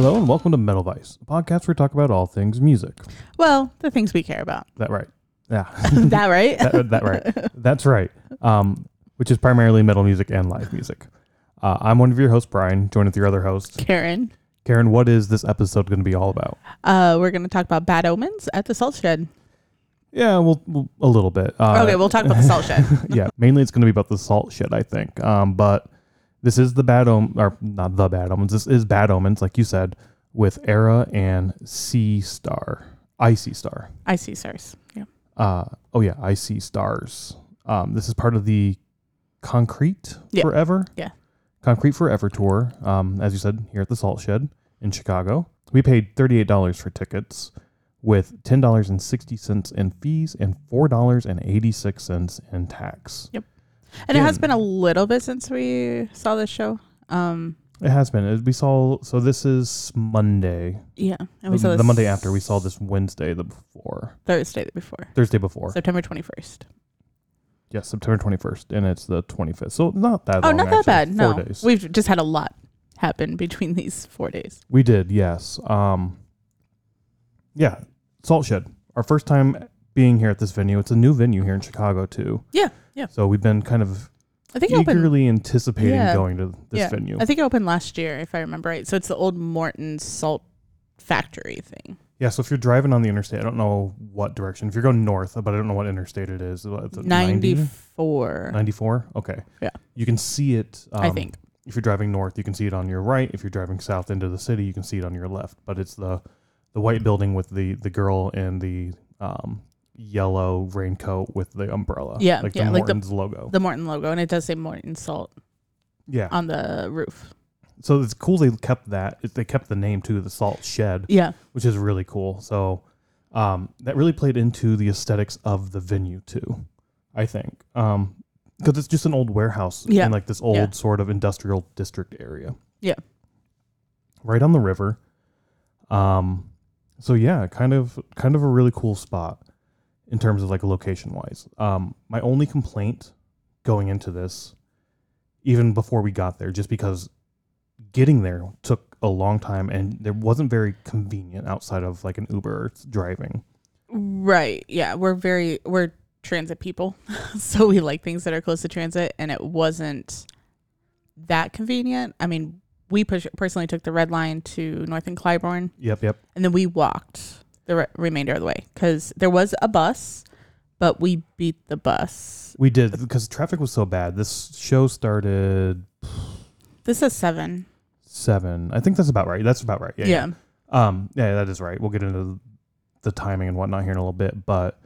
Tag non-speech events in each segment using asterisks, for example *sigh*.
Hello and welcome to Metal Vice, a podcast where we talk about all things music. Well, the things we care about. That right? Yeah, *laughs* that right? that, that right. That's right. Um, which is primarily metal music and live music. Uh, I'm one of your hosts, Brian, joined with your other host, Karen. Karen. What is this episode going to be all about? Uh, we're going to talk about bad omens at the salt shed. Yeah, well, we'll a little bit. Uh, okay, we'll talk about the salt shed. *laughs* yeah, mainly it's going to be about the salt shed, I think. Um, but this is the bad omen, or not the bad omens. This is bad omens, like you said, with ERRA and Sea Star, I See Star. I See Stars. Yeah. Uh, oh yeah, I See Stars. Um, this is part of the Concrete Yeah. Forever. Yeah. Concrete Forever tour. Um, as you said, here at the Salt Shed in Chicago. We paid thirty-eight dollars for tickets, with ten dollars and sixty cents in fees and four dollars and eighty-six cents in tax. And it has been a little bit since we saw this show. Um, It has been. It- We saw. So this is Monday. yeah. And we the, saw this the Monday after. We saw this Wednesday the before. Thursday the before. Thursday before. September 21st. yes, September twenty-first, and it's the twenty-fifth. So not that. Oh, long, not that bad. Four no. days. We've just had a lot happen between *laughs* these four days. We did, yes. Um, yeah, Salt Shed. Our first time being here at this venue. It's a new venue here in Chicago too. Yeah, yeah. So we've been kind of I think it opened. eagerly anticipating Yeah. going to this Yeah. venue. I think it opened last year, if I remember right. So it's the old Morton Salt Factory thing. yeah. So if you're driving on the interstate, I don't know what direction. If you're going north, but I don't know what interstate it is. It's 94. 94? Okay. Yeah. You can see it. Um, I think. If you're driving north, you can see it on your right. If you're driving south into the city, you can see it on your left. But it's the the white building with the the girl and the um, yellow raincoat with the umbrella. Yeah, like yeah, the like the- Morton's logo. The Morton logo, and it does say Morton Salt yeah. on the roof. so it's cool they kept that. It- They kept the name too, the Salt Shed, Yeah. which is really cool. So um, that really played into the aesthetics of the venue too. I think. Um, because it's just an old warehouse Yeah. in like this old Yeah. sort of industrial district area. Yeah. Right on the river. Um so yeah, kind of kind of a really cool spot in terms of like location wise. Um my only complaint going into this even before we got there just because getting there took a long time and there wasn't very convenient outside of like an Uber driving. Right. Yeah. We're very, we're transit people. *laughs* so we like things that are close to transit, and it wasn't that convenient. I mean, we pers- personally took the red line to North and Clybourne, Yep, yep. and then we walked the re- remainder of the way because there was a bus, but we beat the bus. We did because traffic was so bad. This show started This is seven. seven. I think that's about right. That's about right. Yeah. Yeah. yeah. Um. Yeah, that is right. We'll get into the timing and whatnot here in a little bit, but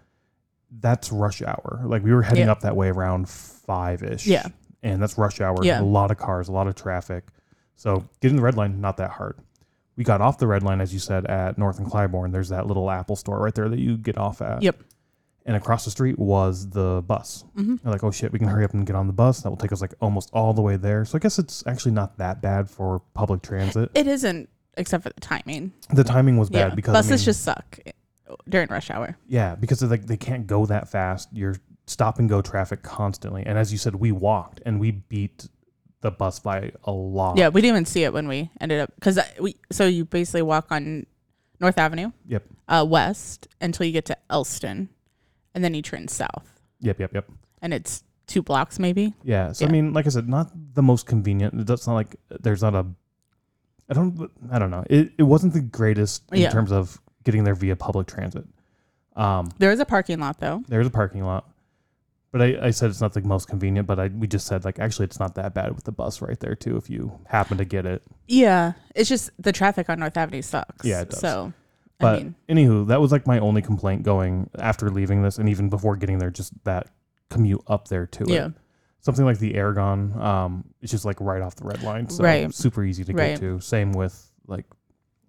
that's rush hour. Like we were heading Yeah. up that way around five ish. Yeah. And that's rush hour. Yeah. A lot of cars, a lot of traffic. So getting the red line not that hard. We got off the red line, as you said, at North and Clybourne. There's that little Apple store right there that you get off at. Yep. And across the street was the bus. hmm They're like, oh shit, we can hurry up and get on the bus. That will take us like almost all the way there. So I guess it's actually not that bad for public transit. It isn't, except for the timing. The timing was bad yeah. because I buses mean, just suck during rush hour. yeah, because like they can't go that fast. You're stop and go traffic constantly. And as you said, we walked and we beat the bus by a lot. Yeah, we didn't even see it when we ended up because we. So you basically walk on North Avenue, Yep. uh, west until you get to Elston, and then you turn south, Yep. Yep. Yep. and it's two blocks maybe. Yeah. So I mean, like I said, not the most convenient. It's not like there's not a. I don't. I don't know. It it wasn't the greatest in Yeah. terms of getting there via public transit. Um, There is a parking lot though. There's a parking lot. But I, I said it's not the most convenient, but I we just said like actually it's not that bad with the bus right there too if you happen to get it. Yeah, it's just the traffic on North Avenue sucks. Yeah, it does. So, But I mean, anywho, that was like my only complaint going after leaving this and even before getting there, just that commute up there to yeah, it. Something like the Aragon, um, it's just like right off the red line. So Right. super easy to Right. get to. Same with like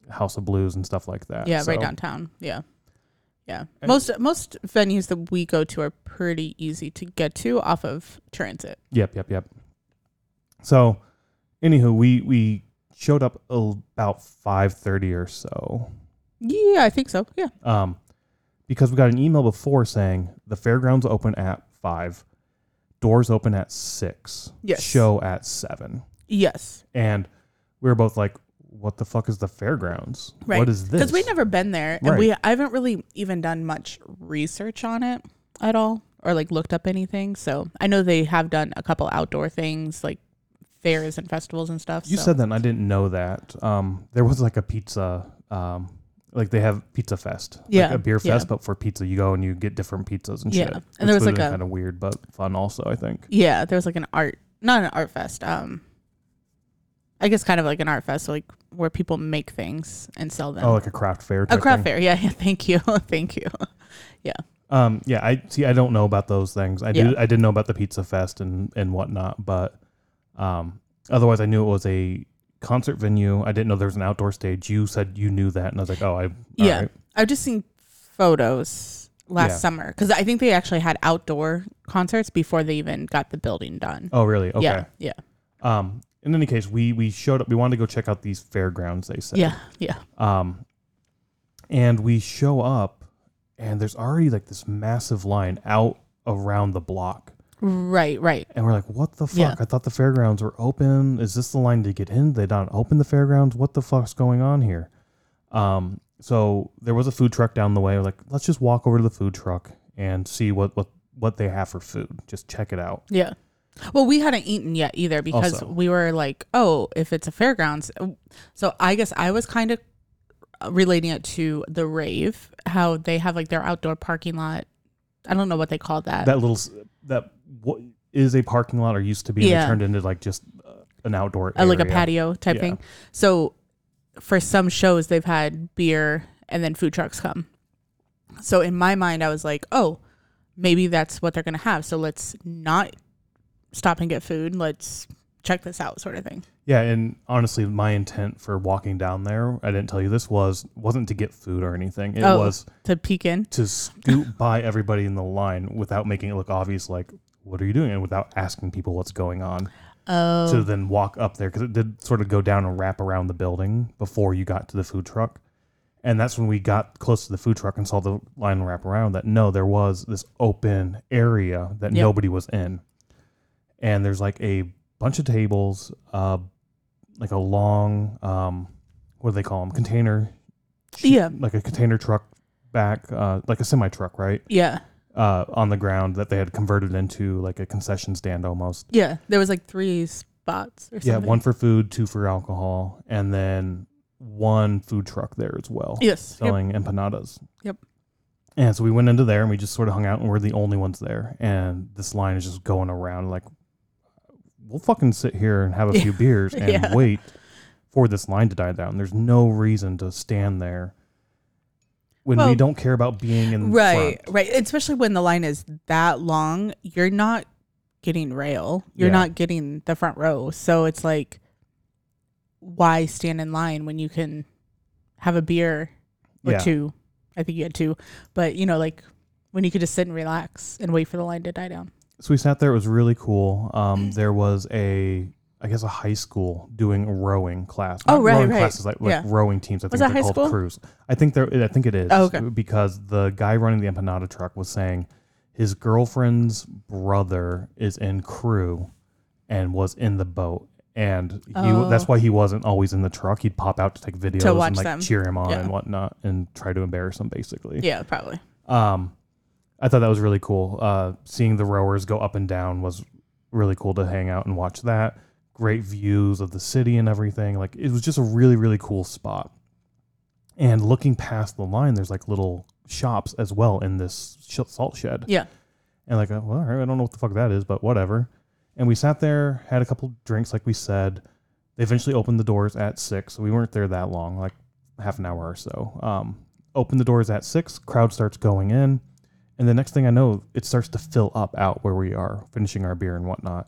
House of Blues and stuff like that. yeah, So, right downtown. Yeah, yeah. And- most most venues that we go to are pretty easy to get to off of transit. Yep, yep, yep. So, anywho, we we showed up about five thirty or so, Yeah, I think so. Yeah. um, because we got an email before saying the fairgrounds open at five, doors open at six, Yes. show at seven, Yes. and we were both like, what the fuck is the fairgrounds? Right. What is this? Because we've never been there, and Right. we I haven't really even done much research on it at all, or like looked up anything. So I know they have done a couple outdoor things, like fairs and festivals and stuff. You so. said that, and I didn't know that. Um, there was like a pizza, um, like they have Pizza Fest, Yeah, like a beer yeah. fest, but for pizza, you go and you get different pizzas and Yeah, shit. and there was like a- kind of weird but fun, also. I think. yeah, there was like an art, not an art fest. Um, I guess kind of like an art fest, like where people make things and sell them. Oh, like a craft fair. a craft thing. fair. Yeah, yeah. *laughs* Thank you, *laughs* thank you. *laughs* Yeah. Um, yeah, I see. I don't know about those things. I Yeah. did. I did know about the pizza fest and and whatnot, but um, otherwise, I knew it was a concert venue. I didn't know there was an outdoor stage. You said you knew that, and I was like, oh, I. Yeah. alright. I've just seen photos last Yeah. summer because I think they actually had outdoor concerts before they even got the building done. Oh, really? Okay. Yeah, yeah, Um, in any case, we we showed up. We wanted to go check out these fairgrounds. They said. yeah, yeah. Um, and we show up, and there's already like this massive line out around the block. Right, right. And we're like, what the fuck? Yeah. I thought the fairgrounds were open. Is this the line to get in? They don't open the fairgrounds. What the fuck's going on here? Um, so there was a food truck down the way. We're like, let's just walk over to the food truck and see what what what they have for food. Just check it out. Yeah. Well, we hadn't eaten yet either because Also. we were like, oh, if it's a fairgrounds. So I guess I was kind of relating it to the rave, how they have like their outdoor parking lot. I don't know what they call that. That little s- that what is a parking lot or used to be. and Yeah. turned into like just uh, an outdoor uh, like a area. patio type Yeah. thing. So for some shows, they've had beer and then food trucks come. So in my mind, I was like, oh, maybe that's what they're going to have. So let's not stop and get food. Let's check this out, sort of thing. Yeah, and honestly, my intent for walking down there, I didn't tell you this was wasn't to get food or anything. It Oh. was To peek in. to scoot *laughs* by everybody in the line without making it look obvious. Like, what are you doing? And without asking people what's going on. Oh, To then walk up there because it did sort of go down and wrap around the building before you got to the food truck. And that's when we got close to the food truck and saw the line wrap around. That no, there was this open area that Yep. nobody was in, and there's like a bunch of tables, uh, like a long, um, what do they call them? Container, Yeah. like a container truck back, uh, like a semi truck, right? yeah. Uh, on the ground that they had converted into like a concession stand almost. Yeah. There was like three spots or something. Yeah, one for food, two for alcohol, and then one food truck there as well, Yes. Yep. selling empanadas. Yep. And so we went into there and we just sort of hung out and we're the only ones there. And this line is just going around like, we'll fucking sit here and have a few *laughs* beers and Yeah. wait for this line to die down. There's no reason to stand there when we don't care about being in the Right. front. Right. Especially when the line is that long, you're not getting rail. You're Yeah. not getting the front row. So it's like, why stand in line when you can have a beer or Yeah. two? I think you had two, but you know, like when you could just sit and relax and wait for the line to die down. So we sat there. It was really cool. Um, there was a, I guess, a high school doing a rowing class. Oh, Not right, rowing right. Classes like, like Yeah. rowing teams. I think that they're high called school? crews. I think they're. I think it is. Oh, okay. Because the guy running the empanada truck was saying his girlfriend's brother is in crew, and was in the boat. And he, Oh. that's why he wasn't always in the truck. He'd pop out to take videos watch and like them. cheer him on Yeah. and whatnot, and try to embarrass him basically. Yeah, probably. Um, I thought that was really cool. Uh, seeing the rowers go up and down was really cool to hang out and watch that. Great views of the city and everything. Like it was just a really really cool spot. And looking past the line, there's like little shops as well in this sh- salt shed. Yeah. And like, well, all right, I don't know what the fuck that is, but whatever. And we sat there, had a couple drinks, like we said. They eventually opened the doors at six, so we weren't there that long, like half an hour or so. Um, open the doors at six, crowd starts going in, and the next thing I know, it starts to fill up out where we are, finishing our beer and whatnot.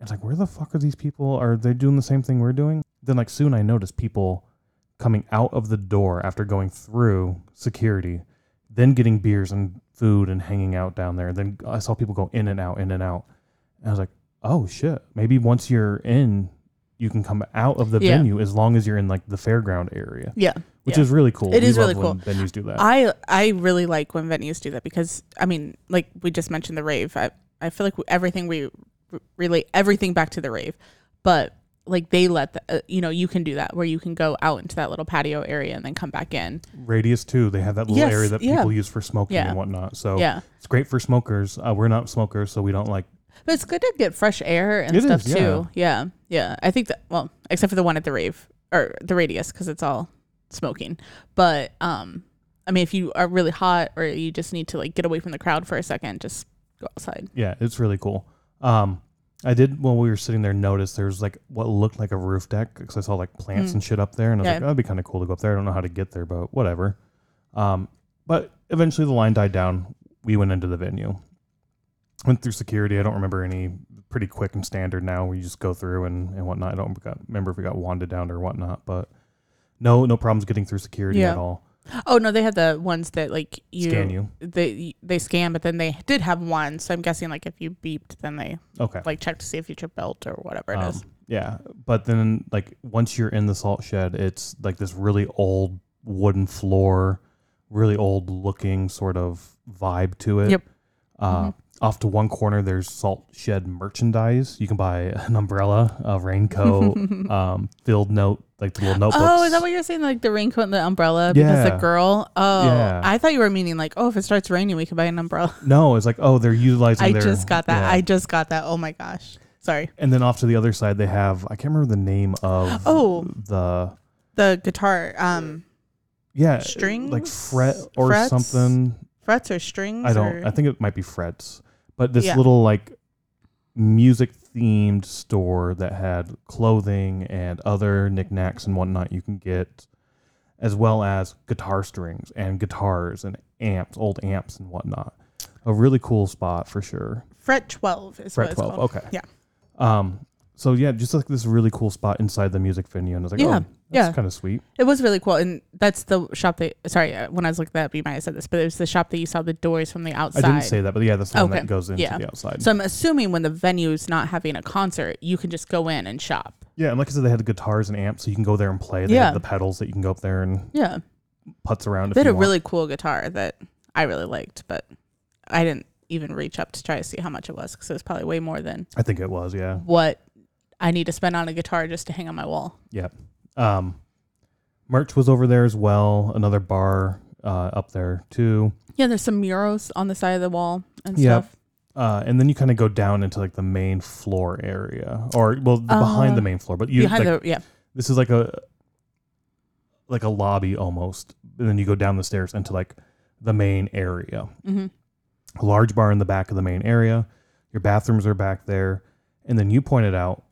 It's like, where the fuck are these people? Are they doing the same thing we're doing? Then, like, soon I notice people coming out of the door after going through security, then getting beers and food and hanging out down there. Then I saw people go in and out, in and out. And I was like, oh shit. Maybe once you're in, you can come out of the Yeah. venue as long as you're in like the fairground area, Yeah. which Yeah. is really cool. It We is really when Venues do that. I I really like when venues do that because I mean, like we just mentioned the rave. I I feel like everything we relate everything back to the rave, but like they let the, uh, you know you can do that where you can go out into that little patio area and then come back in. Radius too. They have that little Yes, area that yeah. people use for smoking Yeah. and whatnot. So Yeah, it's great for smokers. Uh, we're not smokers, so we don't like. But it's good to get fresh air and It stuff is, too. Yeah, yeah. I think that well, except for the one at the rave or the radius because it's all smoking. But um, I mean, if you are really hot or you just need to like get away from the crowd for a second, just go outside. Yeah, it's really cool. Um, I did when we were sitting there notice there's like what looked like a roof deck because I saw like plants Mm. and shit up there, and I was Yeah. like, oh, that'd be kind of cool to go up there. I don't know how to get there, but whatever. Um, but eventually the line died down. We went into the venue. Went through security. I don't remember any. Pretty quick and standard now. where you just go through and, and whatnot. I don't remember if we got wanded down or whatnot, but no no problems getting through security Yeah. at all. Oh no, they had the ones that like you Scan you. They they scan, but then they did have one. So I'm guessing like if you beeped, then they Okay. like check to see if you tripped belt or whatever it is. Um, Yeah, but then like once you're in the salt shed, it's like this really old wooden floor, really old looking sort of vibe to it. Yep. Uh, Mhm. Off to one corner, there's salt shed merchandise. You can buy an umbrella, a raincoat, *laughs* um, field note, like the little notebooks. Oh, is that what you're saying? Like the raincoat and the umbrella because the girl. Oh, Yeah. I thought you were meaning like, oh, if it starts raining, we can buy an umbrella. *laughs* no, it's like oh, they're utilizing. I their, just got that. yeah. I just got that. Oh my gosh. Sorry. and then off to the other side, they have I can't remember the name of Oh. the The guitar, um, yeah string like fret or Frets? something. frets or strings. I don't. Or, I think it might be frets, but this Yeah. little like music themed store that had clothing and other knickknacks and whatnot you can get, as well as guitar strings and guitars and amps, old amps and whatnot. A really cool spot for sure. fret twelve is Fret what it's 12. called. Okay. Yeah. Um. So yeah, just like this really cool spot inside the music venue, and I was like, Yeah, oh, yeah. kind of sweet. It was really cool, and that's the shop that. Sorry, uh, when I was looking at, that up, you might have said this, but it was the shop that you saw the doors from the outside. I didn't say that, but yeah, that's the one that goes into Yeah. the outside. So I'm assuming when the venue's not having a concert, you can just go in and shop. yeah, and like I said, they had the guitars and amps, so you can go there and play. They Yeah. the pedals that you can go up there and Yeah, putz around. If they had a want. really cool guitar that I really liked, but I didn't even reach up to try to see how much it was because it was probably way more than I think it was, yeah. what I need to spend on a guitar just to hang on my wall. Um, merch was over there as well. Another bar uh, up there too. Yeah, there's some murals on the side of the wall and Yep. stuff. Uh, and then you kind of go down into like the main floor area, or well, the, behind Uh, the main floor. But you Behind like, the yeah, this is like a like a lobby almost. And then you go down the stairs into like the main area. hmm A large bar in the back of the main area. Your bathrooms are back there, and then you pointed out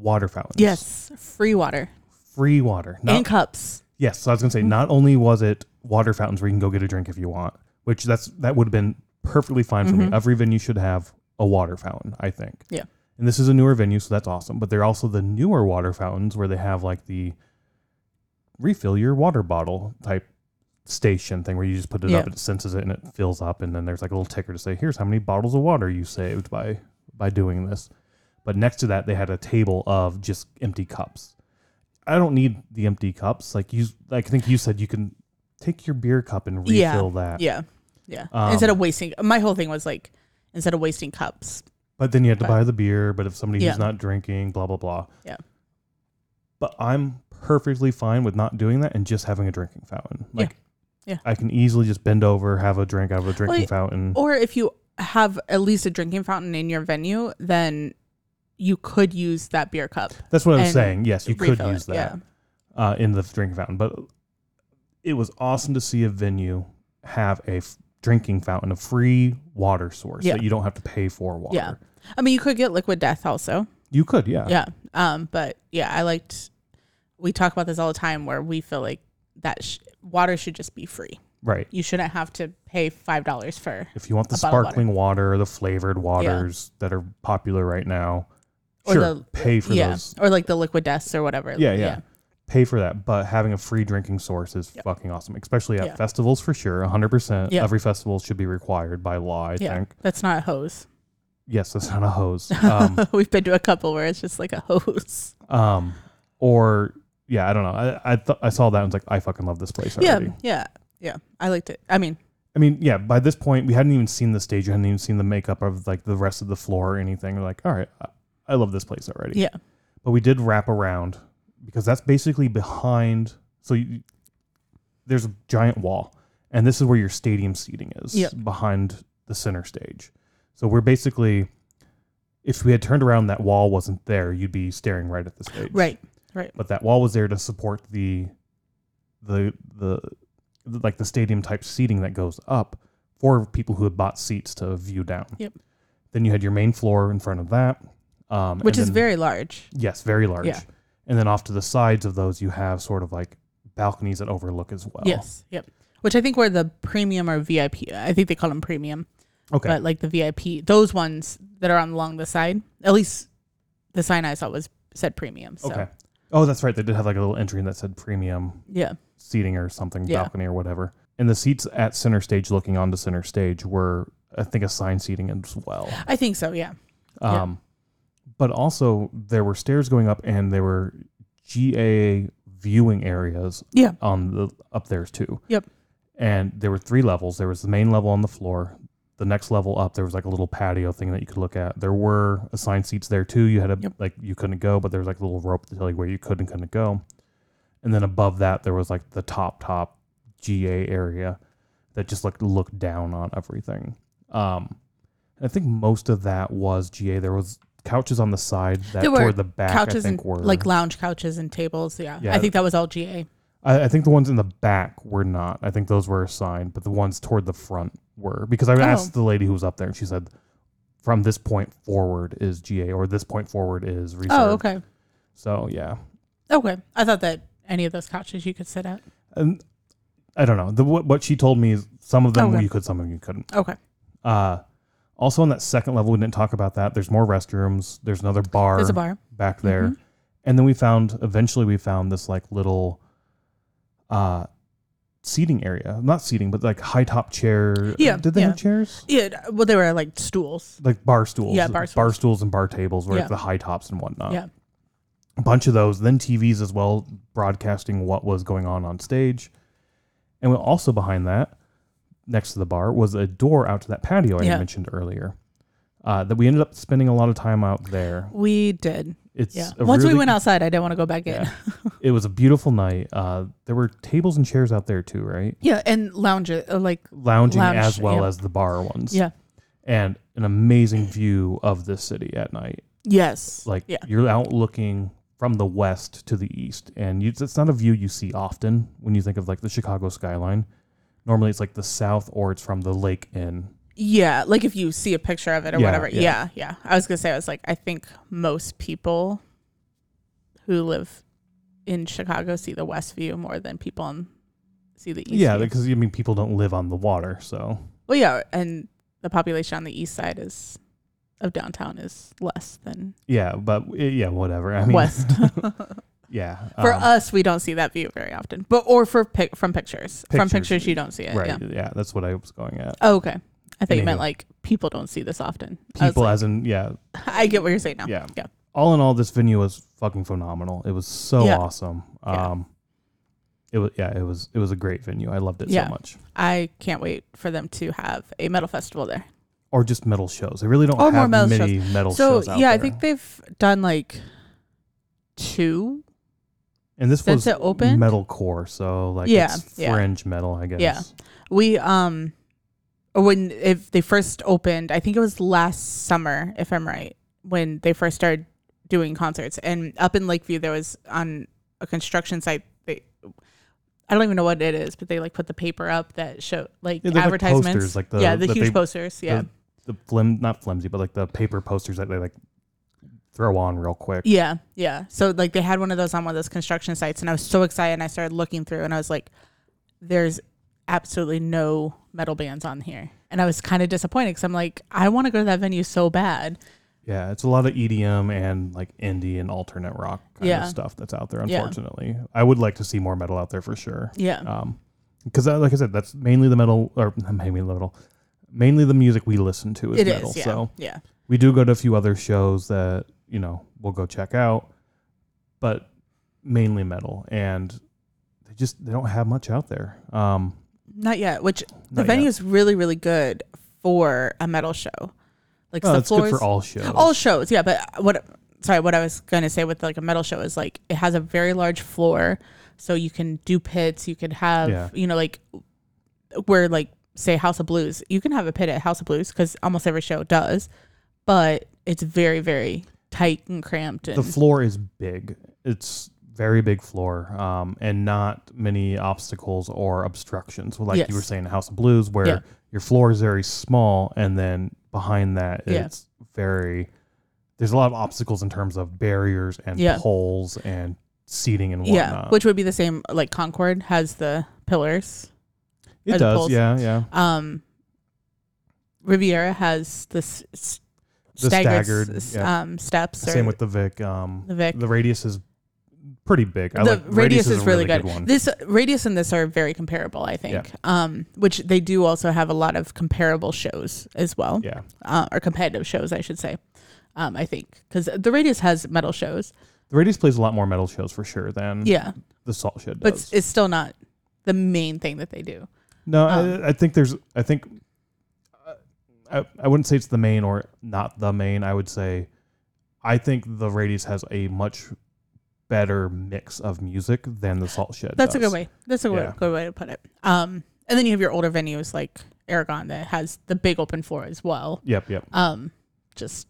water fountains. yes, free water free water. Not and cups. Yes, so I was gonna say Mhm. not only was it water fountains where you can go get a drink if you want, which that's that would have been perfectly fine for me. Mhm. Every venue should have a water fountain, I think. Yeah. And this is a newer venue, so that's awesome. But they're also the newer water fountains where they have like the refill your water bottle type station thing where you just put it Yeah. up, it senses it and it fills up, and then there's like a little ticker to say, here's how many bottles of water you saved by by doing this. But next to that they had a table of just empty cups. I don't need the empty cups. Like you, I think you said, you can take your beer cup and Yeah. refill that. Yeah, yeah. Um, instead of wasting, my whole thing was like, instead of wasting cups, But then you had to But- buy the beer. But if somebody Yeah. who's not drinking, blah blah blah. Yeah. But I'm perfectly fine with not doing that and just having a drinking fountain. Yeah. Like, Yeah. I can easily just bend over, have a drink out of a drinking y- fountain. or if you have at least a drinking fountain in your venue, then you could use that beer cup. That's what I was saying. Yes, you could refill it, use that yeah. uh, in the drinking fountain. But it was awesome to see a venue have a f- drinking fountain, a free water source Yeah. that you don't have to pay for water. Yeah. I mean, you could get liquid death also. You could, yeah. Yeah. Um, but yeah, I liked. We talk about this all the time, where we feel like that sh- water should just be free. Right. You shouldn't have to pay five dollars for. If you want the A bottle of sparkling water, or the flavored waters that are popular right now, Or sure, the- pay for yeah, those. or like the liquid deaths or whatever. Yeah, yeah, Pay for that, but having a free drinking source is Yep. fucking awesome, especially at Yeah. festivals for sure. 100%. Yeah. Every festival should be required by law, I Yeah. think. That's not a hose. Yes, that's not a hose. *laughs* Um, *laughs* We've been to a couple where it's just like a hose. um, or, yeah, I don't know. I I, th- I saw that and was like, I fucking love this place already. Yeah, yeah, yeah. I liked it. I mean, I mean, yeah, by this point, we hadn't even seen the stage. We hadn't even seen the makeup of like the rest of the floor or anything. We're like, all right, I, love this place already. yeah, but we did wrap around because that's basically behind. So you, there's a giant wall, and this is where your stadium seating is Yep. behind the center stage. So we're basically, if we had turned around, that wall wasn't there, you'd be staring right at the stage. Right. Right. But that wall was there to support the the, the like the stadium type seating that goes up for people who had bought seats to view down. Yep. Then you had your main floor in front of that, um, Which is then- very large. Yes, very large. Yeah. And then off to the sides of those, you have sort of like balconies that overlook as well. Yes. Yep. Which I think were the premium or VIP. I think they call them premium. Okay. But like the VIP, those ones that are on along the side, at least the sign I saw was said premium. So okay. Oh, that's right. They did have like a little entry that said premium yeah. seating or something, Yeah. balcony or whatever. And the seats at center stage, looking onto center stage, were I think assigned seating as well. I think so, yeah. Yeah. But also there were stairs going up, and there were GA viewing areas Yeah. on the up there too. Yep. And there were three levels. There was the main level on the floor. The next level up, there was like a little patio thing that you could look at. There were assigned seats there too. You had a Yep. like you couldn't go, but there was like a little rope to tell you where you could and couldn't go. And then above that, there was like the top top GA area that just like looked down on everything. Um, I think most of that was GA. There was couches on the side that There were toward the back. couches I and were like lounge couches and tables. Yeah. Yeah. I think that was all GA. I, I think the ones in the back were not. I think those were assigned, but the ones toward the front were because I Oh. asked the lady who was up there, and she said, "From this point forward is GA, or this point forward is reserved." Oh, okay. So yeah, Okay. I thought that any of those couches you could sit at. and I don't know. The what, what she told me is some of them Okay. you could, some of them you couldn't. Okay. Uh, also on that second level, we didn't talk about that. There's more restrooms. There's another bar, There's a bar. back there, Mhm. and then we found eventually we found this like little, uh, seating area. Not seating, but like high top chair. Yeah, Did they yeah. have chairs? Yeah. Well, they were like stools. like bar stools. Yeah, bar bar stools. stools and bar tables were Yeah. like the high tops and whatnot. Yeah. a bunch of those. Then TVs as well, broadcasting what was going on on stage, and we'll also behind that, next to the bar, was a door out to that patio I Yeah. had mentioned earlier. Uh, that we ended up spending a lot of time out there. We did. It's Yeah. a Once we went outside, I didn't want to go back in. Yeah. it was a beautiful night. Uh, there were tables and chairs out there too, right? Yeah, and lounge it uh, like Lounging Lounge, as well yeah. as the bar ones. yeah. and an amazing view of the city at night. Yes. like yeah. you're out looking from the west to the east and you, it's not a view you see often when you think of like the chicago skyline normally it's like the south or it's from the lake in Yeah, like if you see a picture of it or Yeah, whatever. yeah. Yeah. yeah, I was gonna say I was like, I think most people who live in Chicago see the west view more than people in, see the east. yeah view. because i mean people don't live on the water so well, yeah, and the population on the east side is of downtown is less than yeah but eh, yeah whatever i mean west. *laughs* *laughs* yeah for um, us, we don't see that view very often, but or for pic- from pictures. From Pictures, pictures, you don't see it. right Yeah. yeah. that's what i was going at Oh, okay. I thought you meant like people don't see this often. People like, as in yeah *laughs* I get what you're saying now. yeah Yeah. all in all this venue was fucking phenomenal it was so Yeah. awesome Yeah. um it was yeah it was it was a great venue i loved it Yeah. so much I can't wait for them to have a metal festival there. or just metal shows. They really don't Or more have metal many metal so shows out yeah, I think they've done like two. And this since was it opened? metal core, so like Yeah, it's yeah. fringe metal, I guess. Yeah. We um when if they first opened, I think it was last summer, if I'm right, when they first started doing concerts. And up in Lakeview there was on a construction site they I don't even know what it is, but they like put the paper up that show like Yeah, they're like advertisements. posters, like the- yeah, the that huge they- posters. Yeah. The flim not flimsy, but like the paper posters that they like throw on real quick. Yeah, yeah. So like they had one of those on one of those construction sites, and I was so excited. And I started looking through, and I was like, "There's absolutely no metal bands on here," and I was kind of disappointed because I'm like, I want to go to that venue so bad. Yeah, it's a lot of EDM and like indie and alternate rock kind Yeah. of stuff that's out there. Yeah. Unfortunately, I would like to see more metal out there for sure. Yeah, Um, because like I said, that's mainly the metal or *laughs* mainly the metal, mainly the music we listen to is it metal. is. Yeah, So yeah, we do go to a few other shows that you know we'll go check out but mainly metal and they just they don't have much out there um not yet. Which the venue yet. is really, really good for a metal show. Like oh, the it's floors, good for all shows all shows. Yeah, but what sorry, what I was going to say with like a metal show is like it has a very large floor, so you can do pits. You could have, Yeah. you know, like where like say House of Blues, you can have a pit at House of Blues because almost every show does, but it's very very tight and cramped. And the floor is big. It's very big floor, um, and not many obstacles or obstructions. Like you were Yes. saying, House of Blues, where Yeah. your floor is very small, and then behind that, Yeah. it's very. There's a lot of obstacles in terms of barriers and Yeah. poles and seating and whatnot. yeah, which would be the same. Like Concord has the pillars. it does, yeah, yeah. Um, Riviera has this The staggered, staggered, s- yeah. um, steps. Same with the Vic. Um, the Vic. the radius is pretty big. I the like radius, is, a really, good. one. This radius and this are very comparable, I think. Um, which they do also have a lot of comparable shows as well, yeah, uh, or competitive shows, I should say. Um, I think because the radius has metal shows, the radius plays a lot more metal shows for sure than yeah, the salt shed but does. it's, it's still not the main thing that they do. No, Um, I, I think there's. I think. I, I wouldn't say it's the main or not the main. I would say, I think the Radius has a much better mix of music than the Salt Shed. That's a good way. That's a good, Yeah. good way to put it. Um, and then you have your older venues like Aragon that has the big open floor as well. Yep, yep. Um, just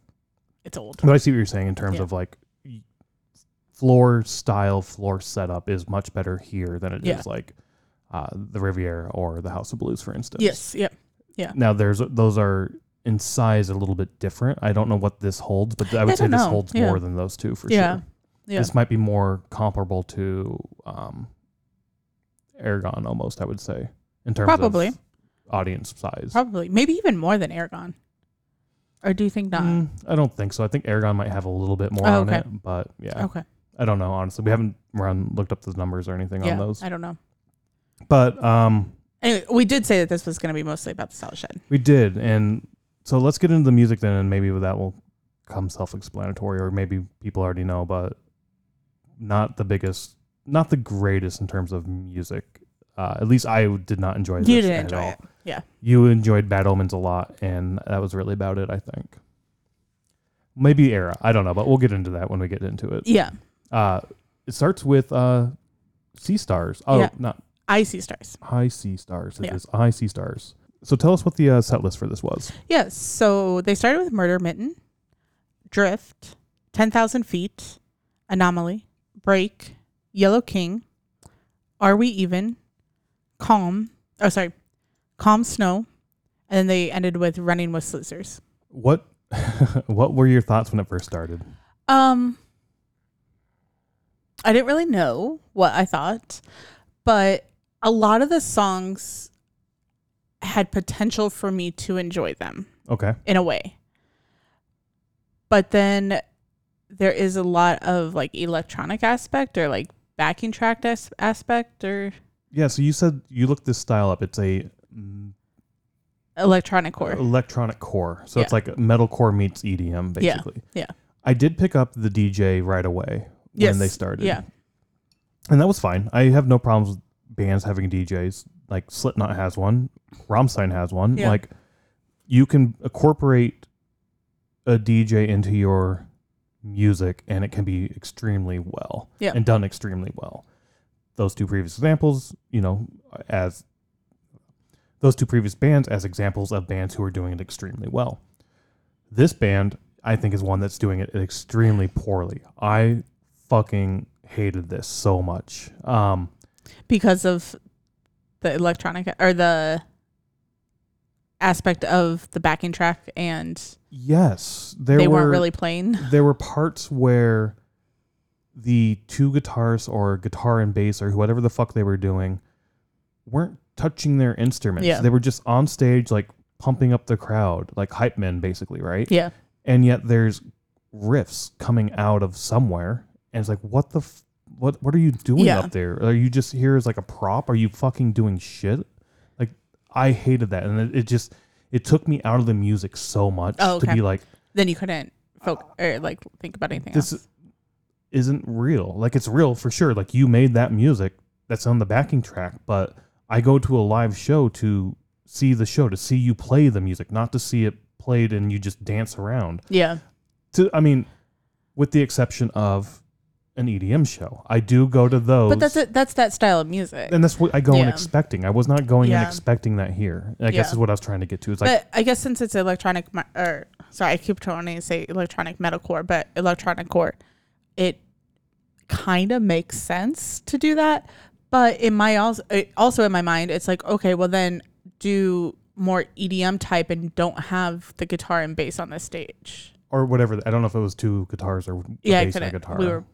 it's old. But I see what you're saying in terms Yeah. of like floor style, floor setup is much better here than it is Yeah. like uh, the Riviera or the House of Blues, for instance. Yes. Yep. Now there's those are in size a little bit different. I don't know what this holds, but I would I say this know. holds Yeah. more than those two for Yeah. sure. Yeah. This might be more comparable to um, Aragon almost, I would say, in terms Probably. of audience size. Probably. Maybe even more than Aragon. Or do you think not? Mm, I don't think so. I think Aragon might have a little bit more Oh, on okay. it, but yeah, Okay. I don't know. Honestly, we haven't run looked up those numbers or anything Yeah. on those. I don't know. But um, Anyway, we did say that this was going to be mostly about the Salt Shed. we did, and so let's get into the music then, and maybe that will come self-explanatory, or maybe people already know, but not the biggest, not the greatest in terms of music. Uh, at least I did not enjoy this You didn't at enjoy all. it. Yeah. You enjoyed Bad Omens a lot, and that was really about it. I think. Maybe ERRA. I don't know, but we'll get into that when we get into it. Yeah. Uh, it starts with uh, Sea Stars. Oh, Yeah. not I see stars. I see Stars. It is Yeah. High Sea Stars. So tell us what the uh, set list for this was. Yes. So they started with Murder Mitten, Drift, 10,000 Feet, Anomaly, Break, Yellow King, Are We Even, Calm, oh, sorry, Calm Snow, and then they ended with Running with Slizzers. What *laughs* what were your thoughts when it first started? Um, I didn't really know what I thought, but a lot of the songs had potential for me to enjoy them Okay. in a way. But then there is a lot of like electronic aspect or like backing track as- aspect or Yeah, so you said you looked this style up. It's a mm, electronic core. electronic core. So it's like metalcore meets EDM Yeah, basically. yeah. I did pick up the DJ right away Yes, when they started. Yeah. And that was fine. I have no problems with bands having DJs. Like Slipknot has one, Rammstein has one. Yeah. Like you can incorporate a DJ into your music and it can be extremely well Yeah. and done extremely well. Those two previous examples, you know, as those two previous bands as examples of bands who are doing it extremely well. This band, I think, is one that's doing it extremely poorly. I fucking hated this so much. Um, Because of the electronic or the aspect of the backing track and yes, there they were weren't really playing. *laughs* there were parts where the two guitars or guitar and bass or whatever the fuck they were doing weren't touching their instruments. Yeah. They were just on stage like pumping up the crowd, like hype men basically, right? Yeah. And yet there's riffs coming out of somewhere and it's like what the f- what what are you doing Yeah. up there? Are you just here as like a prop? Are you fucking doing shit? Like I hated that and it, it just it took me out of the music so much Oh, to okay. be like Then you couldn't folk or like think about anything this else. isn't real. Like it's real for sure. Like you made that music that's on the backing track, but I go to a live show to see the show, to see you play the music, not to see it played and you just dance around. Yeah. To I mean, with the exception of an EDM show. I do go to those. But that's it. That's that style of music. and that's what I go in Yeah. expecting. I was not going in Yeah. expecting that here. I guess Yeah. is what I was trying to get to. It's like but I guess since it's electronic, or sorry, I keep trying to say electronic metalcore, but electronic core, it kind of makes sense to do that. But in my also, it, also in my mind, it's like okay, well then do more EDM type and don't have the guitar and bass on the stage. or whatever. I don't know if it was two guitars or a Yeah, I bass and a couldn't. guitar. We were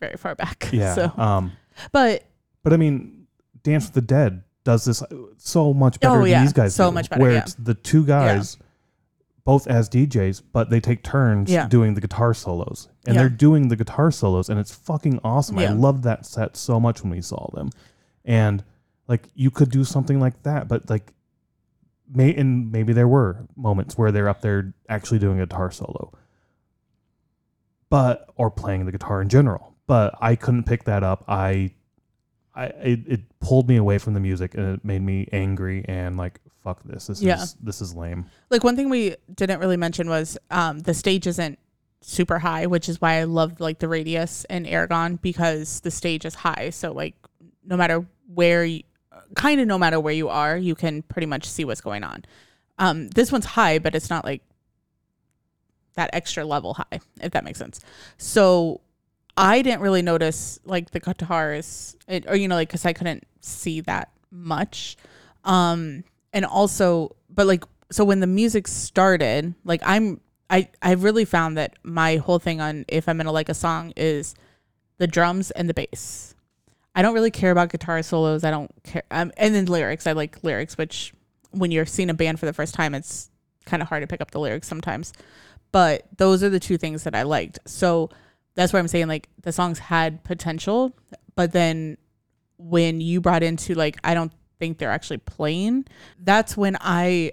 very far back. *laughs* yeah. So, Um, but but I mean, Dance with the Dead does this so much better Oh, than yeah. these guys. So do, much better, Where yeah. it's the two guys, both as DJs, but they take turns Yeah. doing the guitar solos, and Yeah. they're doing the guitar solos, and it's fucking awesome. I Yeah. loved that set so much when we saw them, and like you could do something like that, but like. May, and maybe there were moments where they're up there actually doing a guitar solo, but or playing the guitar in general. But I couldn't pick that up. I, I it, it pulled me away from the music and it made me angry and like fuck this. This Yeah. is this is lame. like one thing we didn't really mention was um, the stage isn't super high, which is why I loved like the radius in Aragon because the stage is high. So like no matter where you, kind of no matter where you are, you can pretty much see what's going on. Um, this one's high, but it's not like that extra level high, if that makes sense. So I didn't really notice like the guitars, it, or you know, like because I couldn't see that much. Um, and also, but like, so when the music started, like I'm, I, I've really found that my whole thing on if I'm gonna like a song is the drums and the bass. I don't really care about guitar solos. I don't care, um, and then lyrics. I like lyrics, which when you're seeing a band for the first time, it's kind of hard to pick up the lyrics sometimes. But those are the two things that I liked. So that's why I'm saying like the songs had potential, but then when you brought into like I don't think they're actually playing, that's when I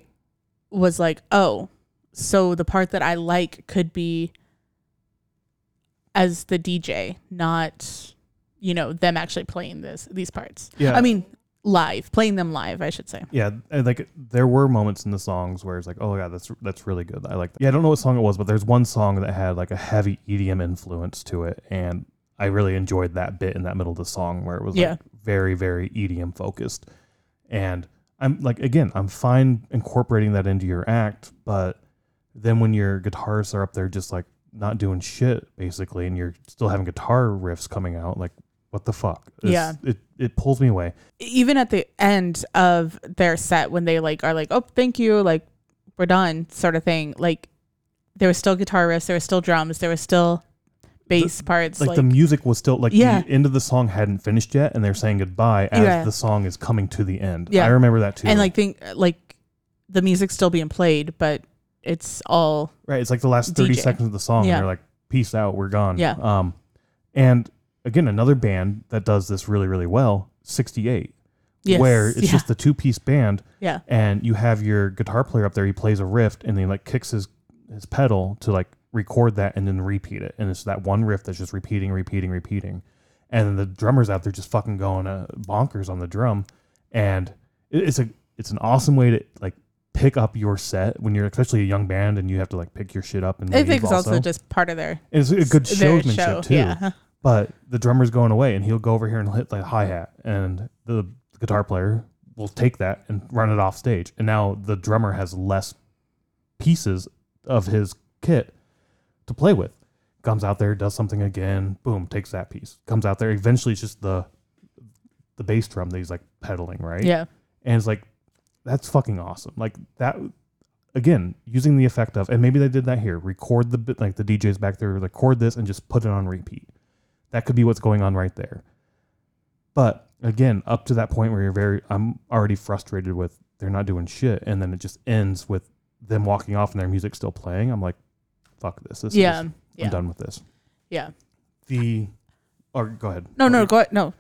was like, oh, so the part that I like could be as the DJ, not you know them actually playing this these parts. Yeah. I mean live, playing them live, I should say. Yeah, and like there were moments in the songs where it's like, oh yeah, that's that's really good. I like that. Yeah, I don't know what song it was, but there's one song that had like a heavy EDM influence to it, and I really enjoyed that bit in that middle of the song where it was Yeah. like very very EDM focused. And I'm like again, I'm fine incorporating that into your act, but then when your guitarists are up there just like not doing shit basically, and you're still having guitar riffs coming out, like what the fuck? It's- Yeah. it it pulls me away. even at the end of their set when they like are like oh thank you like we're done sort of thing like there was still guitar riffs there was still drums there was still bass parts like, like, the music was still like Yeah. the end of the song hadn't finished yet and they're saying goodbye as Yeah. the song is coming to the end Yeah. i remember that too and like think like the music's still being played but it's all right it's like the last 30 DJ. seconds of the song Yeah. and they're like peace out we're gone Yeah. um and again another band that does this really really well 68 yes, where it's yeah, just the two piece band yeah. and you have your guitar player up there he plays a riff and then he like kicks his his pedal to like record that and then repeat it and it's that one riff that's just repeating repeating repeating and then the drummers out there just fucking going uh, bonkers on the drum and it's a it's an awesome way to like pick up your set when you're especially a young band and you have to like pick your shit up and i think it's also, also. just part of their it's a good showmanship show. too. Yeah but the drummer's going away and he'll go over here and hit like hi hat and the guitar player will take that and run it off stage. And now the drummer has less pieces of his kit to play with. Comes out there does something again boom takes that piece. Comes out there eventually it's just the the bass drum that he's like pedaling right? Yeah. And it's like that's fucking awesome. Like that again using the effect of and maybe they did that here record the bit like the djs back there record this and just put it on repeat that could be what's going on right there. But again up to that point where you're very i'm already frustrated with they're not doing shit. And then it just ends with them walking off and their music still playing. I'm like fuck this. This yeah is, yeah i'm done with this. Yeah. The or go ahead. No no go ahead no.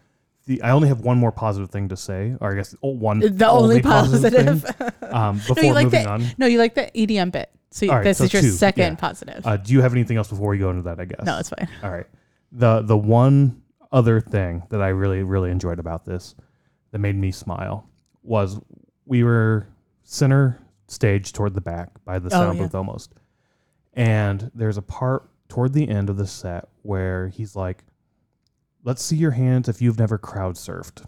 The i only have one more positive thing to say or i guess oh, one the only, positive, thing, *laughs* um, before you like moving on. no you like the edm bit. So right, this so is your two, second yeah. positive. Uh, do you have anything else before we go into that? I guess. no it's fine. All right. The the one other thing that I really really enjoyed about this that made me smile was we were center stage toward the back by the Oh, sound yeah. booth almost, and there's a part toward the end of the set where he's like, "Let's see your hands if you've never crowd surfed."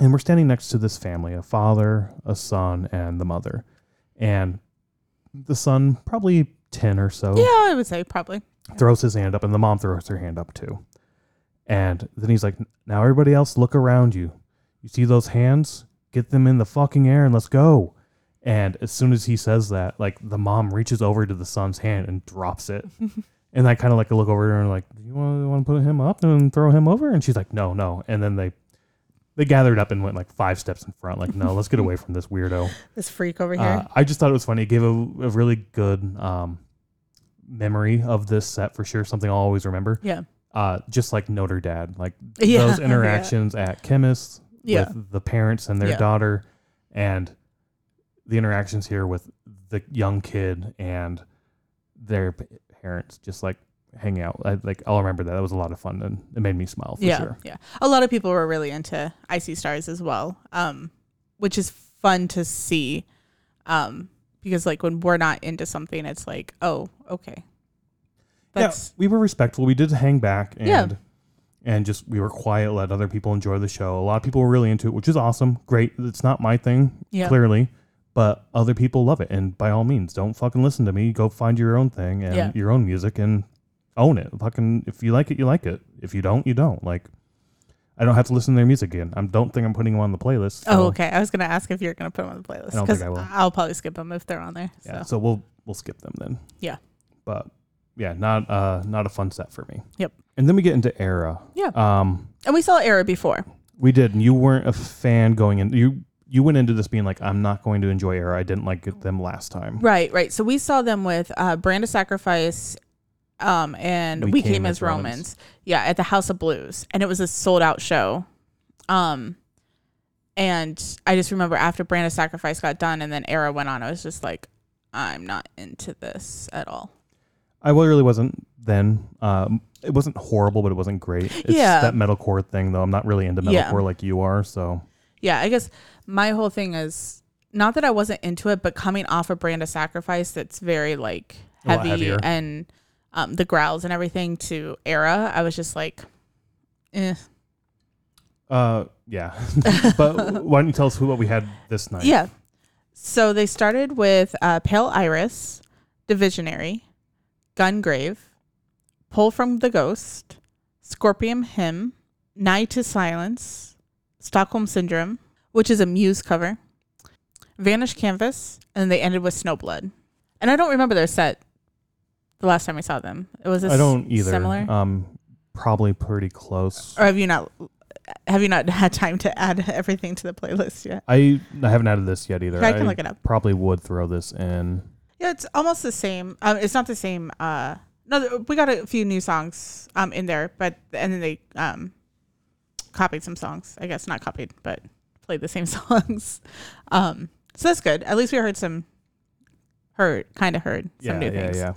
And we're standing next to this family, a father, a son, and the mother. And the son, probably 10 or so, Yeah, I would say probably. Throws his hand up, and the mom throws her hand up too. And then he's like, Now everybody else, look around you. You see those hands? Get them in the fucking air and let's go. And as soon as he says that, like the mom reaches over to the son's hand and drops it. *laughs* and I kind of like look over her and like, Do you want, want to put him up and throw him over? And she's like, No, no. And then they they gathered up and went like five steps in front, like, no, let's get away from this weirdo. *laughs* This freak over here. Uh, I just thought it was funny. It gave a, a really good um, memory of this set for sure. Something I'll always remember. yeah. Uh, just like Notre Dad, like *laughs* Yeah. those *laughs* interactions at chemists Yeah. with the parents and their Yeah. daughter, and the interactions here with the young kid and their parents, just like hanging out. I, like I'll remember that. That was a lot of fun and it made me smile for yeah, sure. yeah. A lot of people were really into I See Stars as well, um, which is fun to see, um, because like when we're not into something, it's like, oh, okay, that's yeah, we were respectful. We did hang back and Yeah. and just we were quiet, let other people enjoy the show. A lot of people were really into it, which is awesome. Great. It's not my thing, yeah, clearly, but other people love it. And by all means, don't fucking listen to me. Go find your own thing and Yeah. your own music and own it. Fucking if you like it, you like it. If you don't, you don't. Like I don't have to listen to their music again. I don't think I'm putting them on the playlist. Oh, okay. I was gonna ask if you're gonna put them on the playlist I don't because think I will. I'll probably skip them if they're on there. Yeah, So so we'll we'll skip them then. Yeah. But yeah, not uh not a fun set for me. Yep. And then we get into ERRA. Yeah. Um and we saw ERRA before. we did and you weren't a fan going in you you went into this being like I'm not going to enjoy ERRA. I didn't like them last time. Right, right. So we saw them with uh, Brand of Sacrifice, um, and we, came, as Romans. Yeah, at the House of Blues, and it was a sold out show. Um, and I just remember after Brand of Sacrifice got done, and then ERRA went on, I was just like, I'm not into this at all. I really wasn't then. Um it wasn't horrible, but it wasn't great. It's Yeah. that metalcore thing though. I'm not really into metalcore Yeah. like you are, so Yeah, I guess my whole thing is not that I wasn't into it, but coming off of Brand of Sacrifice, that's very like heavy and um, the growls and everything to ERRA, I was just like, eh. uh yeah. *laughs* but why don't you tell us who what we had this night? Yeah. So they started with uh, Pale Iris, Divisionary, Gungrave, Pull from the Ghost, Scorpion Hymn, Nigh to Silence, Stockholm Syndrome, which is a Muse cover, Vanished Canvas, and they ended with Snowblood. And I don't remember their set the last time we saw them. It was this I don't either. similar. Um probably pretty close. or have you not have you not *laughs* had time to add everything to the playlist yet? I, I haven't added this yet either. I can look it up. Probably would throw this in. Yeah, it's almost the same. Um, it's not the same. Uh, no, we got a few new songs um in there, but and then they um copied some songs. I guess not copied, but played the same *laughs* songs. Um, so that's good. At least we heard some. Heard kind of heard some yeah, new yeah, things. yeah.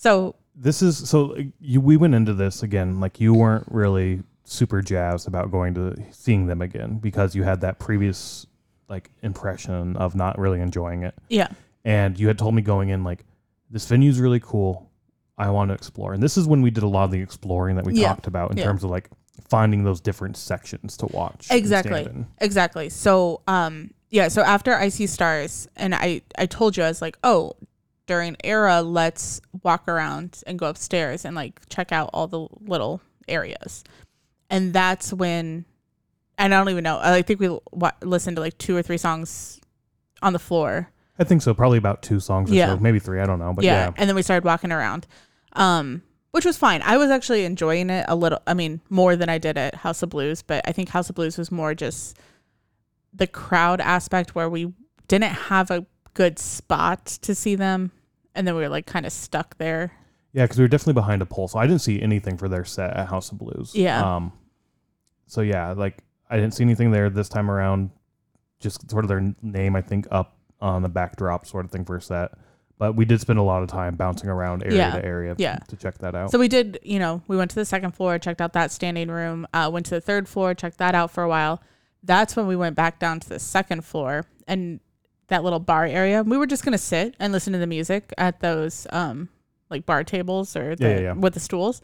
So This is so you. We went into this again like you weren't really super jazzed about going to seeing them again because you had that previous like impression of not really enjoying it, yeah, and you had told me going in like this venue's really cool. I want to explore, and this is when we did a lot of the exploring that we Yeah, talked about in yeah. terms of like finding those different sections to watch. Exactly. exactly. So um yeah, so after I See Stars, and I I told you I was like, oh, during ERRA, let's walk around and go upstairs and like check out all the little areas, and that's when, and I don't even know. I think we wa- listened to like two or three songs on the floor. I think so. Probably about two songs or Yeah. so, maybe three. I don't know, but yeah, yeah. and then we started walking around, um, which was fine. I was actually enjoying it a little. I mean, more than I did at House of Blues, but I think House of Blues was more just the crowd aspect where we didn't have a good spot to see them, and then we were like kind of stuck there. Yeah, because we were definitely behind a pole, so I didn't see anything for their set at House of Blues. Yeah. Um. So yeah, like I didn't see anything there this time around. Just sort of their name, I think, up on the backdrop, sort of thing for a set. But we did spend a lot of time bouncing around area Yeah. to area Yeah. to check that out. So we did, you know, we went to the second floor, checked out that standing room, uh, went to the third floor, checked that out for a while. That's when we went back down to the second floor and that little bar area. We were just gonna sit and listen to the music at those um like bar tables or the, Yeah, yeah, yeah. with the stools.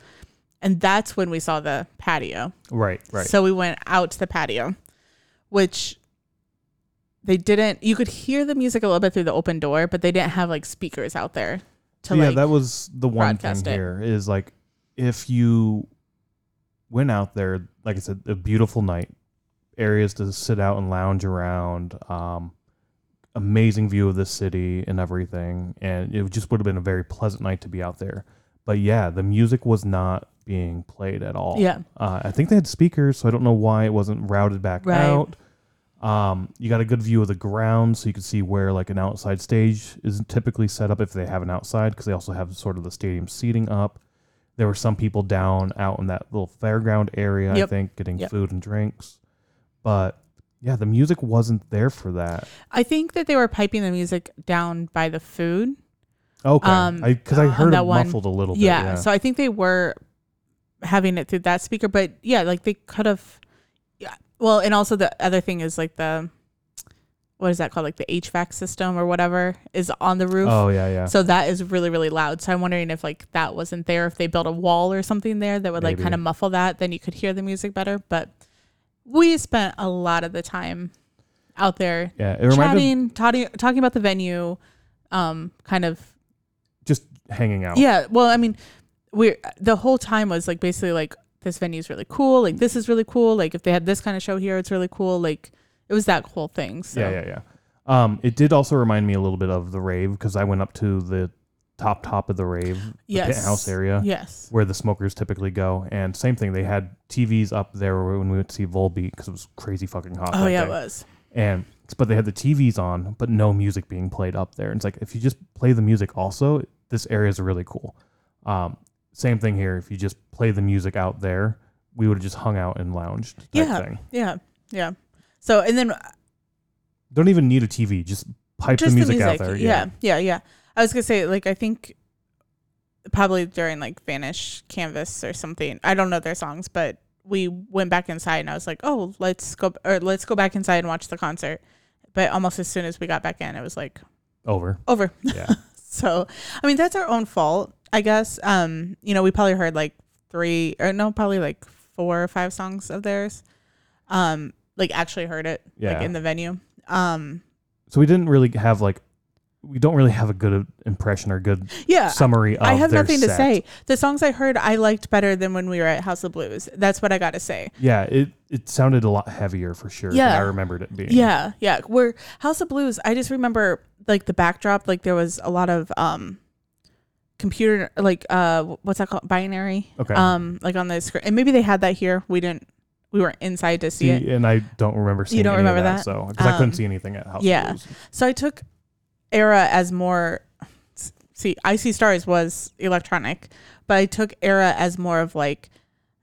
And that's when we saw the patio. Right, right. So we went out to the patio, which they didn't. You could hear the music a little bit through the open door, but they didn't have like speakers out there to yeah, like. that was the one thing it. here is like if you went out there, like I said, a beautiful night, areas to sit out and lounge around, um, amazing view of the city and everything, and it just would have been a very pleasant night to be out there. But yeah, the music was not being played at all. yeah, Uh, I think they had speakers, so I don't know why it wasn't routed back Right. out. Um, you got a good view of the ground, so you can see where like an outside stage is typically set up if they have an outside, because they also have sort of the stadium seating up. There were some people down out in that little fairground area, I think, getting Yep. food and drinks. But yeah, the music wasn't there for that. I think that they were piping the music down by the food. Okay, Um, because I, on heard it that one- muffled a little bit. yeah, Yeah, so I think they were having it through that speaker, but yeah, like they could have. Yeah, well, and also the other thing is like the what is that called? Like the HVAC system or whatever is on the roof. oh yeah, yeah. So that is really, really loud. So I'm wondering if like that wasn't there, if they built a wall or something there that would like kind of muffle that, then you could hear the music better. But we spent a lot of the time out there yeah, it reminded chatting, talking, talking about the venue, um, kind of just hanging out. yeah. Well, I mean, we're the whole time was like basically like this venue is really cool. Like this is really cool. Like if they had this kind of show here, it's really cool. Like it was that whole thing. So Yeah, yeah, yeah. Um, it did also remind me a little bit of the rave because I went up to the top top of the rave, the yes, penthouse area Yes. where the smokers typically go, and same thing. They had TVs up there when we went to see Volbeat because it was crazy fucking hot. Oh yeah, day. it was. and but they had the TVs on, but no music being played up there. And it's like if you just play the music, also this area is really cool. Um, same thing here. If you just play the music out there, we would have just hung out and lounged. Yeah. thing. Yeah. Yeah. So and then Don't even need a TV. Just pipe just the music, out there. Yeah. yeah, yeah, I was gonna say, like, I think probably during like Vanish Canvas or something. I don't know their songs, but we went back inside and I was like, oh, let's go or let's go back inside and watch the concert. But almost as soon as we got back in, it was like Over. over. *laughs* Yeah. So, I mean, that's our own fault, I guess. Um, you know, we probably heard like three or no, probably like four or five songs of theirs. Um, like actually heard it Yeah. like in the venue. Um, so we didn't really have like we don't really have a good impression or good yeah, summary of I have nothing to say. The songs I heard I liked better than when we were at House of Blues. That's what I got to say. Yeah, it it sounded a lot heavier for sure than Yeah. I remembered it being. Yeah, yeah. Where House of Blues, I just remember like the backdrop, like there was a lot of um computer like uh what's that called? Binary. Okay. Um like on the screen. And maybe they had that here. We didn't we weren't inside to see, See, it. and I don't remember seeing don't any of remember that, that? so because I couldn't Um, see anything at House yeah. of Blues. So I took ERRA as more see I See Stars was electronic, but I took ERRA as more of like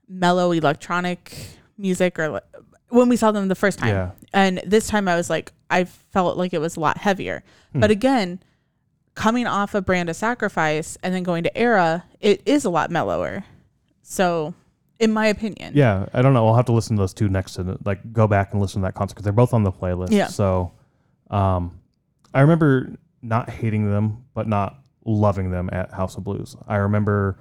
mellow electronic music or like, when we saw them the first time. Yeah. And this time I was like I felt like it was a lot heavier. Hmm. But again, coming off of Brand of Sacrifice and then going to ERRA, it is a lot mellower. So, in my opinion. Yeah, I don't know. I'll have to listen to those two next to the, like go back and listen to that concert because they're both on the playlist. Yeah. So, um, I remember not hating them, but not loving them at House of Blues. I remember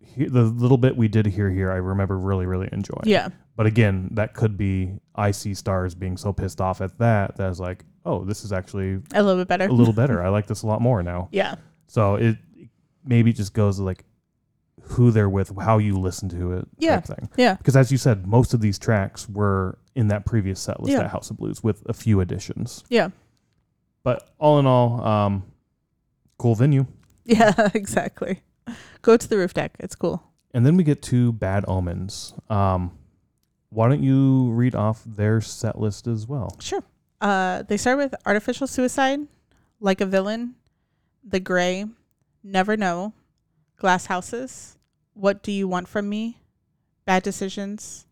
he, the little bit we did hear here. I remember really, really enjoying. Yeah. But again, that could be I See Stars being so pissed off at that that I was like, oh, this is actually A little bit better. a little better. *laughs* I like this a lot more now. yeah. So it maybe just goes like who they're with, how you listen to it, Yeah. type thing. Yeah. Because as you said, most of these tracks were in that previous set list Yeah. at House of Blues with a few additions. Yeah. But all in all, um, cool venue. *laughs* Yeah, exactly. Go to the roof deck. It's cool. And then we get to Bad Omens. Um, why don't you read off their set list as well? Sure. Uh, they start with artificial suicide, like a villain, the gray, never know, glass houses, what do you want from me, bad decisions,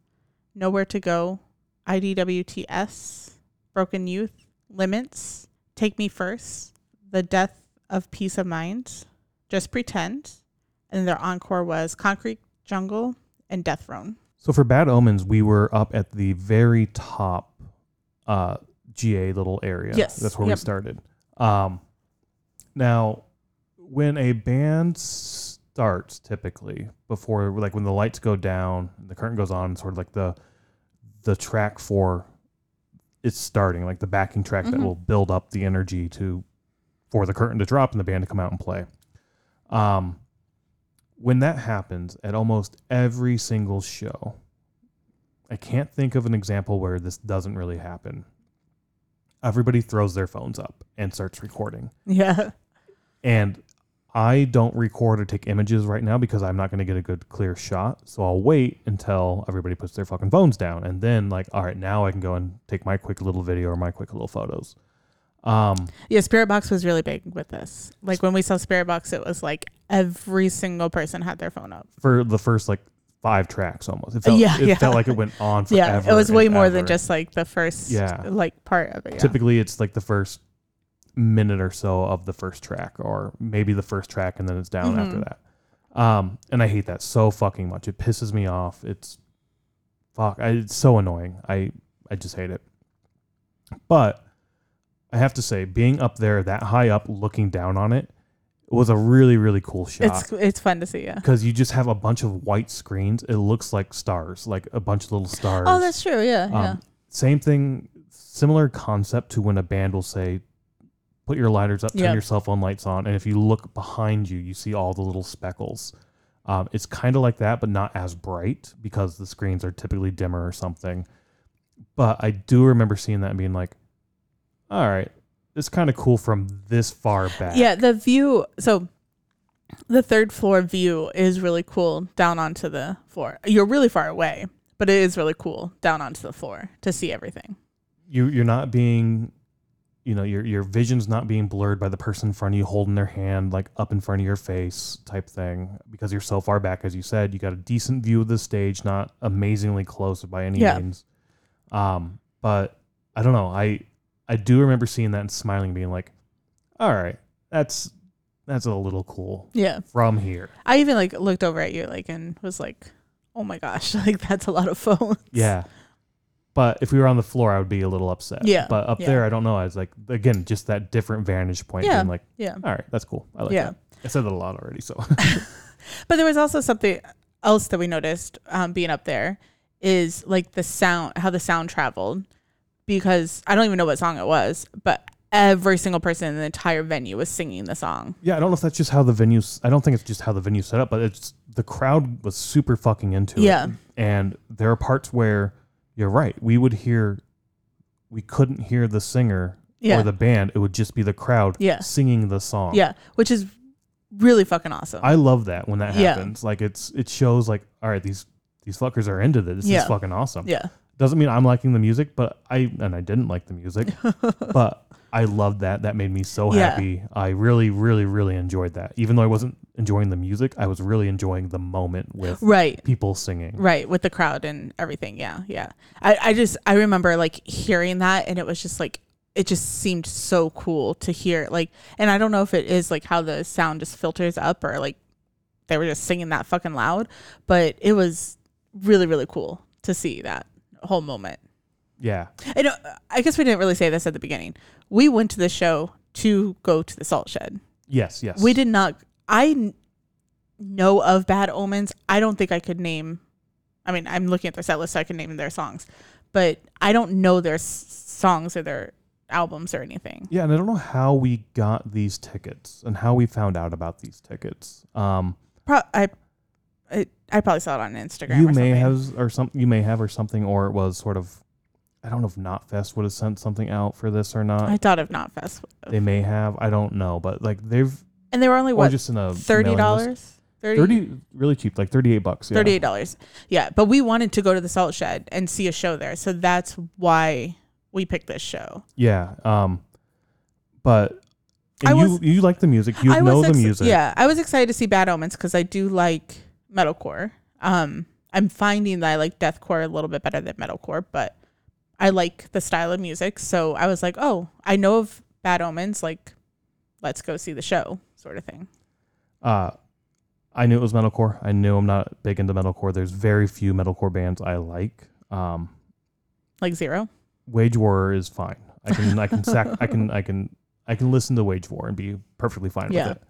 nowhere to go, IDWTS, broken youth, limits, take me first, the death of peace of mind, just pretend, and their encore was concrete jungle and dethrone. So for Bad Omens, we were up at the very top uh, GA little area. Yes. That's where we started. Um, now, when a band starts typically before like when the lights go down and the curtain goes on sort of like the the track for it's starting like the backing track that Mhm. will build up the energy to for the curtain to drop and the band to come out and play um when that happens at almost every single show i can't think of an example where this doesn't really happen everybody throws their phones up and starts recording Yeah. and I don't record or take images right now because I'm not going to get a good clear shot. So I'll wait until everybody puts their fucking phones down, and then like, all right, now I can go and take my quick little video or my quick little photos. Um, Yeah, Spiritbox was really big with this. Like when we saw Spiritbox, it was like every single person had their phone up. for the first like five tracks, almost it felt Yeah, it yeah. felt like it went on forever. *laughs* yeah, it was way more than just like the first Yeah. like part of it. Yeah. Typically, it's like the first minute or so of the first track, or maybe the first track, and then it's down after Mhm. that. Um, and I hate that so fucking much. It pisses me off. It's fuck. I, it's so annoying. I I just hate it. But I have to say, being up there that high up, looking down on it, was a really really cool shot It's it's fun to see. Yeah. because you just have a bunch of white screens. It looks like stars, like a bunch of little stars. Oh, that's true. Yeah. yeah. Um, same thing, similar concept to when a band will say, "Put your lighters up, turn Yep. your cell phone lights on," and if you look behind you, you see all the little speckles. Um, it's kind of like that, but not as bright because the screens are typically dimmer or something. But I do remember seeing that and being like, "All right, it's kind of cool from this far back." Yeah, the view. So the third floor view is really cool down onto the floor. You're really far away, but it is really cool down onto the floor to see everything. you you're not being you know your your vision's not being blurred by the person in front of you holding their hand like up in front of your face type thing because you're so far back as you said you got a decent view of the stage not amazingly close by any Yeah. means um but i don't know i i do remember seeing that and smiling being like all right that's that's a little cool Yeah. from here I even like looked over at you like and was like, "Oh my gosh, *laughs* like that's a lot of phones." yeah but if we were on the floor i would be a little upset Yeah, but up yeah. there i don't know i was like again just that different vantage point Yeah. being like Yeah. all right that's cool i like Yeah. that i said that a lot already so *laughs* *laughs* But there was also something else that we noticed um, being up there is like the sound, how the sound traveled, because I don't even know what song it was, but every single person in the entire venue was singing the song. yeah i don't know if that's just how the venues i don't think it's just how the venue set up but it's the crowd was super fucking into Yeah. it and there are parts where you're right we would hear we couldn't hear the singer Yeah. or the band it would just be the crowd Yeah. singing the song Yeah, which is really fucking awesome. i love that when that Yeah. happens like it's it shows like all right these these fuckers are into this this Yeah. is fucking awesome yeah. doesn't mean i'm liking the music but i and i didn't like the music *laughs* but I loved that. That made me so Yeah. happy. I really, really, really enjoyed that. Even though I wasn't enjoying the music, I was really enjoying the moment with Right. people singing. Right. With the crowd and everything. Yeah. Yeah. I, I just, I remember like hearing that and it was just like, it just seemed so cool to hear. Like, and I don't know if it is like how the sound just filters up or like they were just singing that fucking loud, but it was really, really cool to see that whole moment. Yeah. And uh, I guess we didn't really say this at the beginning. We went to the show to go to the salt shed. Yes. Yes. We did not. I n- know of Bad Omens. I don't think I could name. I mean, I'm looking at their set list, so I can name their songs, but I don't know their s- songs or their albums or anything. Yeah, and I don't know how we got these tickets and how we found out about these tickets. Um, Pro- I, I, I probably saw it on Instagram. you may something. have or some you may have or something, or it was sort of. I don't know if Knotfest would have sent something out for this or not. I thought of Knotfest, they may have. I don't know, but like they've and they were only what just in a thirty dollars. 30 Thirty, really cheap, like thirty-eight bucks. Yeah. Thirty-eight dollars. Yeah, but we wanted to go to the Salt Shed and see a show there, so that's why we picked this show. Yeah. Um, but I and you was- you like the music. You I know was the music. Yeah, I was excited to see Bad Omens because I do like metalcore. Um, I'm finding that I like deathcore a little bit better than metalcore, but I like the style of music. So I was like, oh, I know of Bad Omens. Like, let's go see the show, sort of thing. Uh, I knew it was metalcore. I knew I'm not big into metalcore. There's very few metalcore bands I like. Um, Like zero. Wage War is fine. I can I can sac- *laughs* I can I can I can listen to Wage War and be perfectly fine Yeah. with it.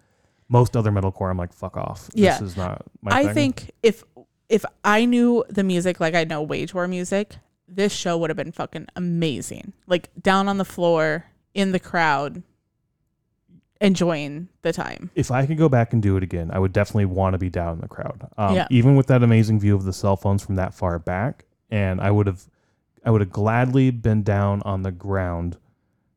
most other metalcore, I'm like, fuck off. Yeah. This is not my I thing. think if if I knew the music like I know Wage War music, this show would have been fucking amazing. Like down on the floor in the crowd, enjoying the time. if I could go back and do it again, I would definitely want to be down in the crowd. Um, Yeah. Even with that amazing view of the cell phones from that far back, and I would have, I would have gladly been down on the ground,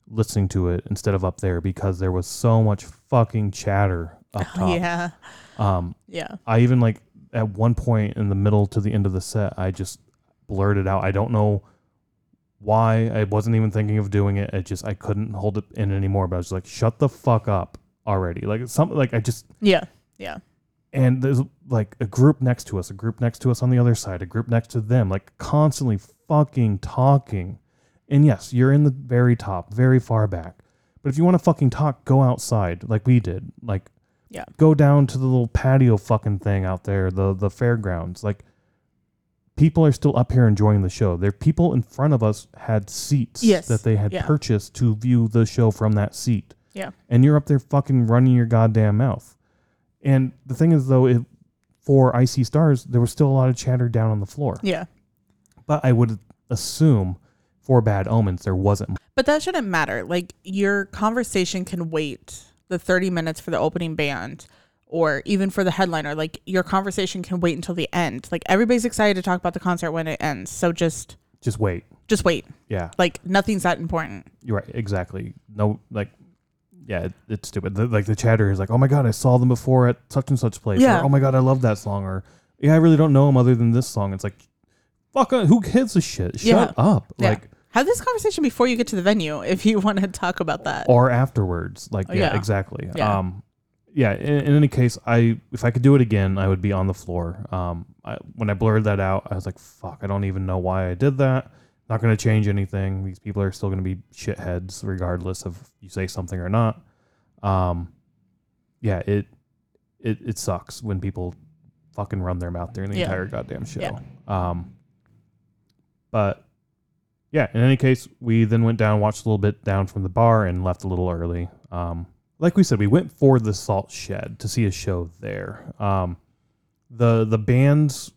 listening to it instead of up there because there was so much fucking chatter *laughs* up top. Yeah, Um, yeah, I even like at one point in the middle to the end of the set, I just blurted out. I don't know why. I wasn't even thinking of doing it. It just I couldn't hold it in anymore. But I was like, shut the fuck up already. Like it's something like I just yeah, yeah, and there's like a group next to us, a group next to us on the other side, a group next to them, like constantly fucking talking. And yes, you're in the very top, very far back. But if you want to fucking talk, go outside like we did. Like Yeah. go down to the little patio fucking thing out there, the the fairgrounds. Like people are still up here enjoying the show. There people in front of us had seats Yes. that they had Yeah. purchased to view the show from that seat. Yeah. And you're up there fucking running your goddamn mouth. And the thing is, though, it, for I See Stars, there was still a lot of chatter down on the floor. yeah. But I would assume for Bad Omens, there wasn't. But that shouldn't matter. Like your conversation can wait the 30 minutes for the opening band or even for the headliner. Like your conversation can wait until the end. Like everybody's excited to talk about the concert when it ends. So just Just wait. just wait. Yeah, Like nothing's that important. you're right. Exactly. No, like, yeah, it, it's stupid. The, like the chatter is like, oh my god, I saw them before at such and such place. Yeah. Or, oh my god, I love that song. Or yeah, I really don't know them other than this song. It's like, fuck, uh, who gives a shit? Shut Yeah. up. Yeah. Like. Have this conversation before you get to the venue if you *laughs* want to talk about that. or afterwards. Like, Oh, yeah, yeah. exactly. Yeah. Um, yeah. In, in any case, I if I could do it again, I would be on the floor. Um, I, when I blurred that out, I was like, "Fuck, I don't even know why I did that." Not going to change anything. These people are still going to be shitheads, regardless of you say something or not. Um, yeah, it it it sucks when people fucking run their mouth during the Yeah. entire goddamn show. Yeah. Um, but yeah, in any case, we then went down, watched a little bit down from the bar, and left a little early. Um, like we said, we went for the Salt Shed to see a show there. Um, the the bands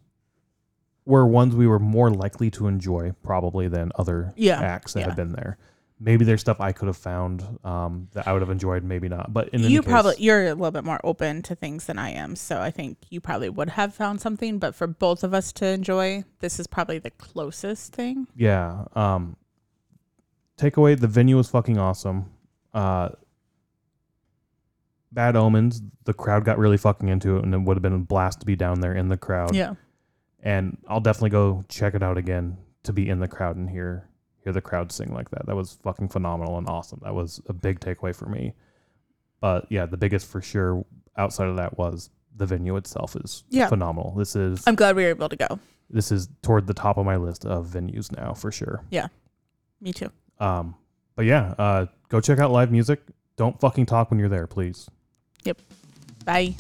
were ones we were more likely to enjoy probably than other Yeah, acts that yeah. have been there. Maybe there's stuff I could have found um, that I would have enjoyed, maybe not. But you case, probably you're a little bit more open to things than I am, so I think you probably would have found something. But for both of us to enjoy, this is probably the closest thing. Yeah. Um takeaway, the venue was fucking awesome. Uh Bad Omens, the crowd got really fucking into it and it would have been a blast to be down there in the crowd. Yeah, And I'll definitely go check it out again to be in the crowd and hear hear the crowd sing like that. That was fucking phenomenal and awesome. That was a big takeaway for me. But yeah, the biggest for sure outside of that was the venue itself is Yeah. phenomenal. This is I'm glad we were able to go. this is toward the top of my list of venues now for sure. Yeah. Me too. Um, but yeah, uh, go check out live music. Don't fucking talk when you're there, please. Bye.